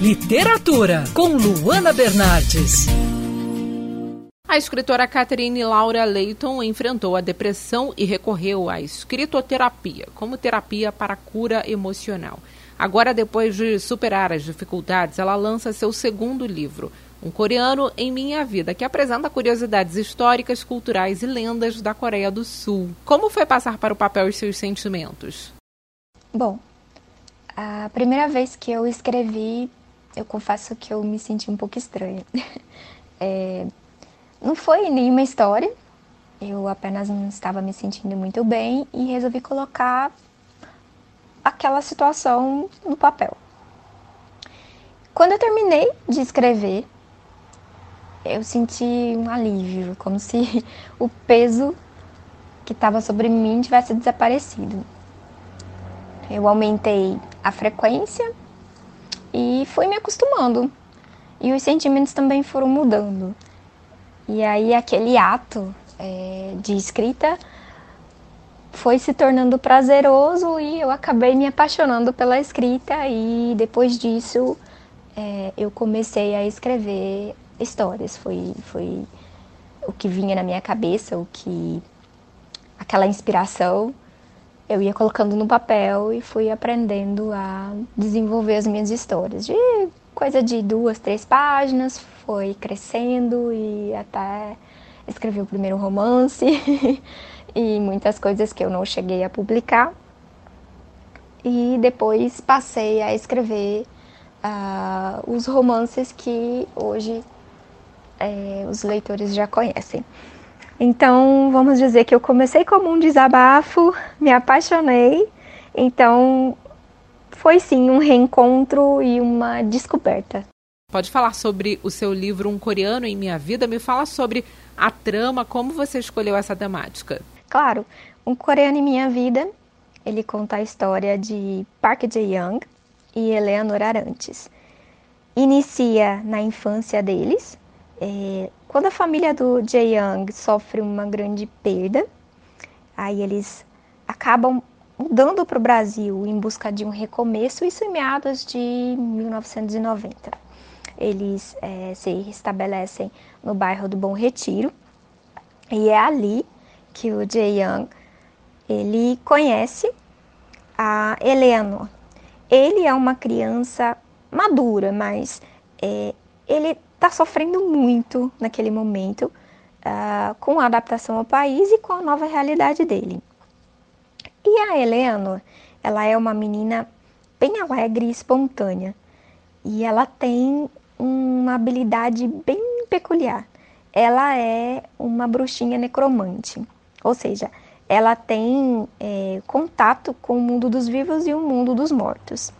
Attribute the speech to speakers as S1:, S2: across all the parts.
S1: Literatura, com Luana Bernardes.
S2: A escritora Catherine Laura Leighton enfrentou a depressão e recorreu à escritoterapia como terapia para cura emocional. Agora, depois de superar as dificuldades, ela lança seu segundo livro, Um Coreano em Minha Vida, que apresenta curiosidades históricas, culturais e lendas da Coreia do Sul. Como foi passar para o papel os seus sentimentos?
S3: Bom, a primeira vez que eu escrevi, eu confesso que eu me senti um pouco estranha. É, não foi nenhuma história, eu apenas não estava me sentindo muito bem e resolvi colocar aquela situação no papel. Quando eu terminei de escrever, eu senti um alívio, como se o peso que estava sobre mim tivesse desaparecido. Eu aumentei a frequência e fui me acostumando. E os sentimentos também foram mudando. E aí aquele ato é, de escrita foi se tornando prazeroso e eu acabei me apaixonando pela escrita e depois disso é, eu comecei a escrever histórias. Foi, foi o que vinha na minha cabeça, o que aquela inspiração eu ia colocando no papel e fui aprendendo a desenvolver as minhas histórias. De coisa de duas, três páginas, foi crescendo e até escrevi o primeiro romance e muitas coisas que eu não cheguei a publicar. E depois passei a escrever uh, os romances que hoje é, os leitores já conhecem. Então, vamos dizer que eu comecei como um desabafo, me apaixonei, então foi sim um reencontro e uma descoberta.
S2: Pode falar sobre o seu livro Um Coreano em Minha Vida? Me fala sobre a trama, como você escolheu essa temática?
S3: Claro, Um Coreano em Minha Vida, ele conta a história de Park Jae-young e Eleanor Arantes. Inicia na infância deles, é, quando a família do Jae-young sofre uma grande perda, aí eles acabam mudando para o Brasil em busca de um recomeço, isso em meados de 1990. Eles é, se estabelecem no bairro do Bom Retiro e é ali que o Jae Young ele conhece a Eleanor. Ele é uma criança madura, mas é, ele está sofrendo muito naquele momento uh, com a adaptação ao país e com a nova realidade dele. E a Eleanor, ela é uma menina bem alegre e espontânea. E ela tem uma habilidade bem peculiar. Ela é uma bruxinha necromante. Ou seja, ela tem é, contato com o mundo dos vivos e o mundo dos mortos.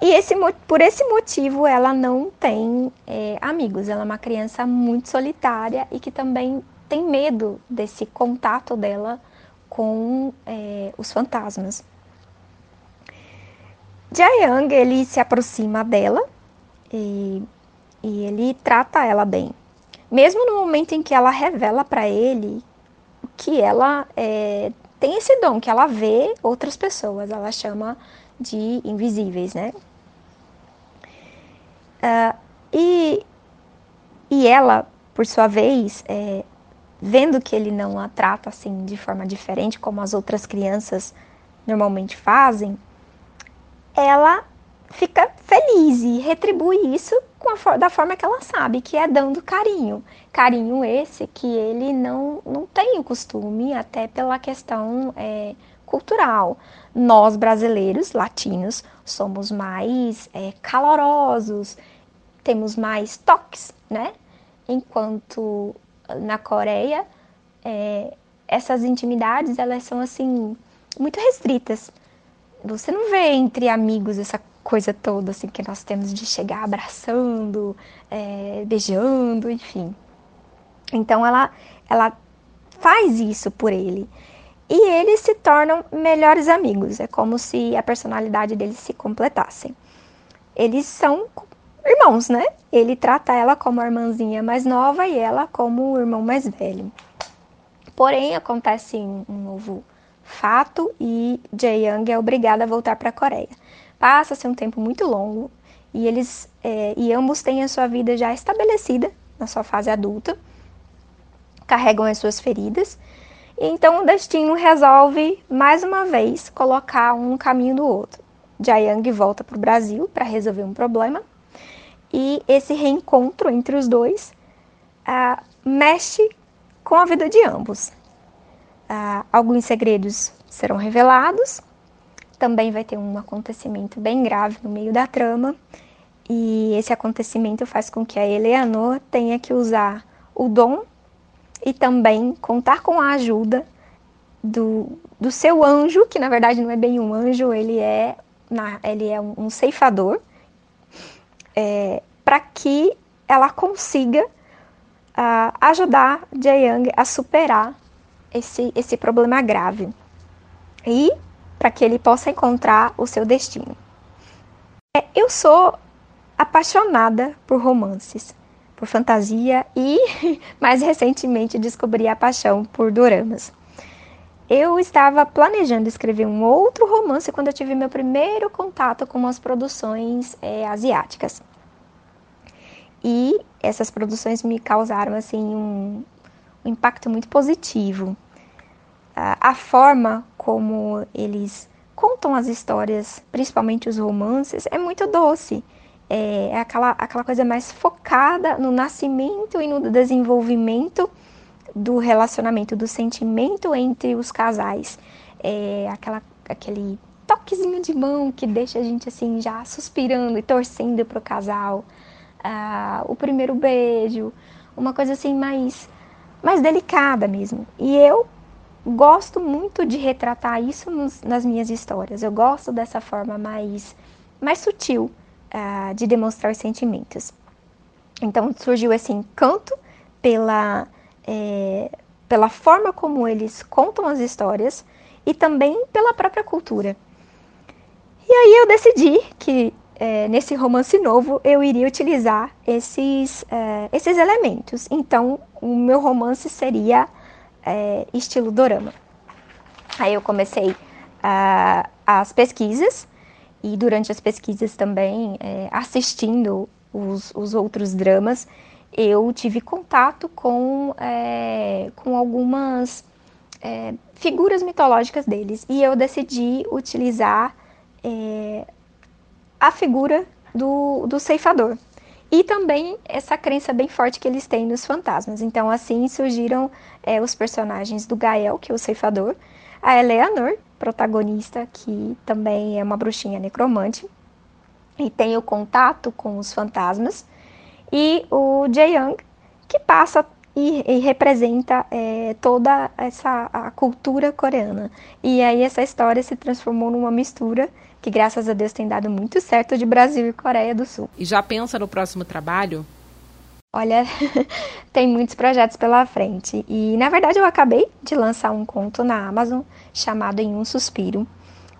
S3: E esse, por esse motivo ela não tem é, amigos. Ela é uma criança muito solitária e que também tem medo desse contato dela com é, os fantasmas. Jae-young, ele se aproxima dela e, e ele trata ela bem. Mesmo no momento em que ela revela para ele que ela é, tem esse dom, que ela vê outras pessoas, ela chama de invisíveis, né? Uh, e, e ela, por sua vez, é, vendo que ele não a trata assim de forma diferente como as outras crianças normalmente fazem, ela fica feliz e retribui isso a, da forma que ela sabe, que é dando carinho. Carinho esse que ele não, não tem o costume, até pela questão é, cultural. Nós brasileiros, latinos, somos mais é, calorosos, temos mais toques, né? Enquanto na Coreia, é, essas intimidades elas são assim muito restritas. Você não vê entre amigos essa coisa toda assim que nós temos de chegar abraçando, é, beijando, enfim. Então ela ela faz isso por ele e eles se tornam melhores amigos. É como se a personalidade deles se completassem. Eles são irmãos, né? Ele trata ela como a irmãzinha mais nova e ela como o irmão mais velho. Porém, acontece um novo fato e Jae Young é obrigada a voltar para a Coreia. Passa-se um tempo muito longo e eles é, e ambos têm a sua vida já estabelecida na sua fase adulta, carregam as suas feridas. E então o destino resolve mais uma vez colocar um no caminho do outro. Jayang volta para o Brasil para resolver um problema esse reencontro entre os dois ah, mexe com a vida de ambos. Ah, alguns segredos serão revelados, também vai ter um acontecimento bem grave no meio da trama, e esse acontecimento faz com que a Eleanor tenha que usar o dom e também contar com a ajuda do, do seu anjo, que na verdade não é bem um anjo, ele é, na, ele é um, um ceifador, é, para que ela consiga uh, ajudar Jae a superar esse, esse problema grave e para que ele possa encontrar o seu destino. É, eu sou apaixonada por romances, por fantasia e, mais recentemente, descobri a paixão por doramas. Eu estava planejando escrever um outro romance quando eu tive meu primeiro contato com as produções é, asiáticas. E essas produções me causaram assim um, um impacto muito positivo. A, a forma como eles contam as histórias, principalmente os romances, é muito doce. É, é aquela, aquela coisa mais focada no nascimento e no desenvolvimento do relacionamento, do sentimento entre os casais. É aquela, aquele toquezinho de mão que deixa a gente assim já suspirando e torcendo para o casal ah, o primeiro beijo, uma coisa assim mais, mais delicada mesmo. E eu gosto muito de retratar isso nos, nas minhas histórias. Eu gosto dessa forma mais, mais sutil ah, de demonstrar sentimentos. Então surgiu esse encanto pela, é, pela forma como eles contam as histórias e também pela própria cultura. E aí eu decidi que é, nesse romance novo, eu iria utilizar esses, é, esses elementos. Então, o meu romance seria é, estilo dorama. Aí eu comecei uh, as pesquisas e durante as pesquisas também, é, assistindo os, os outros dramas, eu tive contato com, é, com algumas é, figuras mitológicas deles e eu decidi utilizar a figura do, do ceifador. E também essa crença bem forte que eles têm nos fantasmas. Então, assim surgiram é, os personagens do Gael, que é o ceifador, a Eleanor, protagonista, que também é uma bruxinha necromante, e tem o contato com os fantasmas, e o Jae-young, que passa e, e representa é, toda essa a cultura coreana. E aí essa história se transformou numa mistura que graças a Deus tem dado muito certo de Brasil e Coreia do Sul.
S2: E já pensa no próximo trabalho?
S3: Olha, tem muitos projetos pela frente. E na verdade eu acabei de lançar um conto na Amazon chamado Em um Suspiro,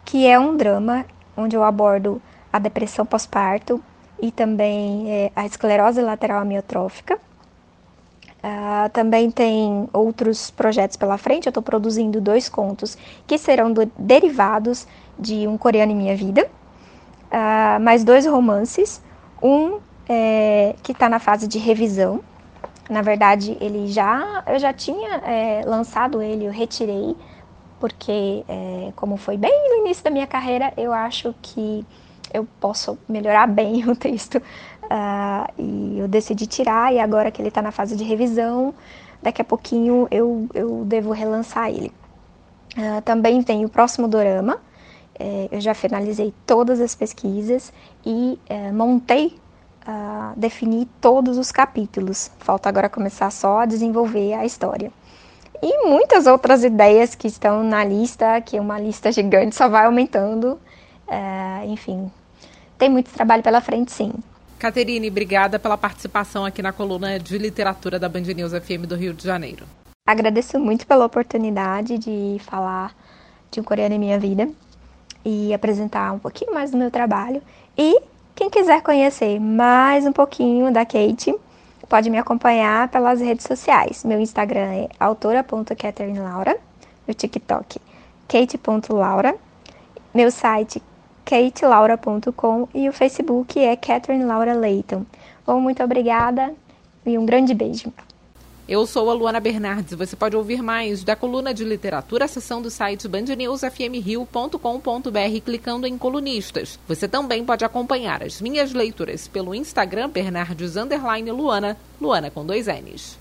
S3: que é um drama onde eu abordo a depressão pós-parto e também é, a esclerose lateral amiotrófica. Uh, também tem outros projetos pela frente. Eu estou produzindo dois contos que serão do, derivados de Um Coreano em Minha Vida, uh, mais dois romances, um é, que está na fase de revisão. Na verdade, ele já eu já tinha é, lançado ele, eu retirei porque é, como foi bem no início da minha carreira, eu acho que eu posso melhorar bem o texto uh, e eu decidi tirar e agora que ele está na fase de revisão, daqui a pouquinho eu, eu devo relançar ele. Uh, também tem o próximo dorama, é, eu já finalizei todas as pesquisas e é, montei, uh, defini todos os capítulos. Falta agora começar só a desenvolver a história. E muitas outras ideias que estão na lista, que é uma lista gigante, só vai aumentando. É, enfim, tem muito trabalho pela frente, sim.
S2: Caterine, obrigada pela participação aqui na coluna de literatura da Band News FM do Rio de Janeiro.
S3: Agradeço muito pela oportunidade de falar de um coreano em minha vida e apresentar um pouquinho mais do meu trabalho. E quem quiser conhecer mais um pouquinho da Kate, pode me acompanhar pelas redes sociais. Meu Instagram é autora.catherinelaura, meu TikTok kate.laura, meu site katelaura.com e o Facebook é Catherine Laura Leighton. Bom, muito obrigada e um grande beijo.
S2: Eu sou a Luana Bernardes. Você pode ouvir mais da coluna de literatura, seção do site bandnewsfmrio.com.br clicando em colunistas. Você também pode acompanhar as minhas leituras pelo Instagram Bernardes Luana, Luana com dois N's.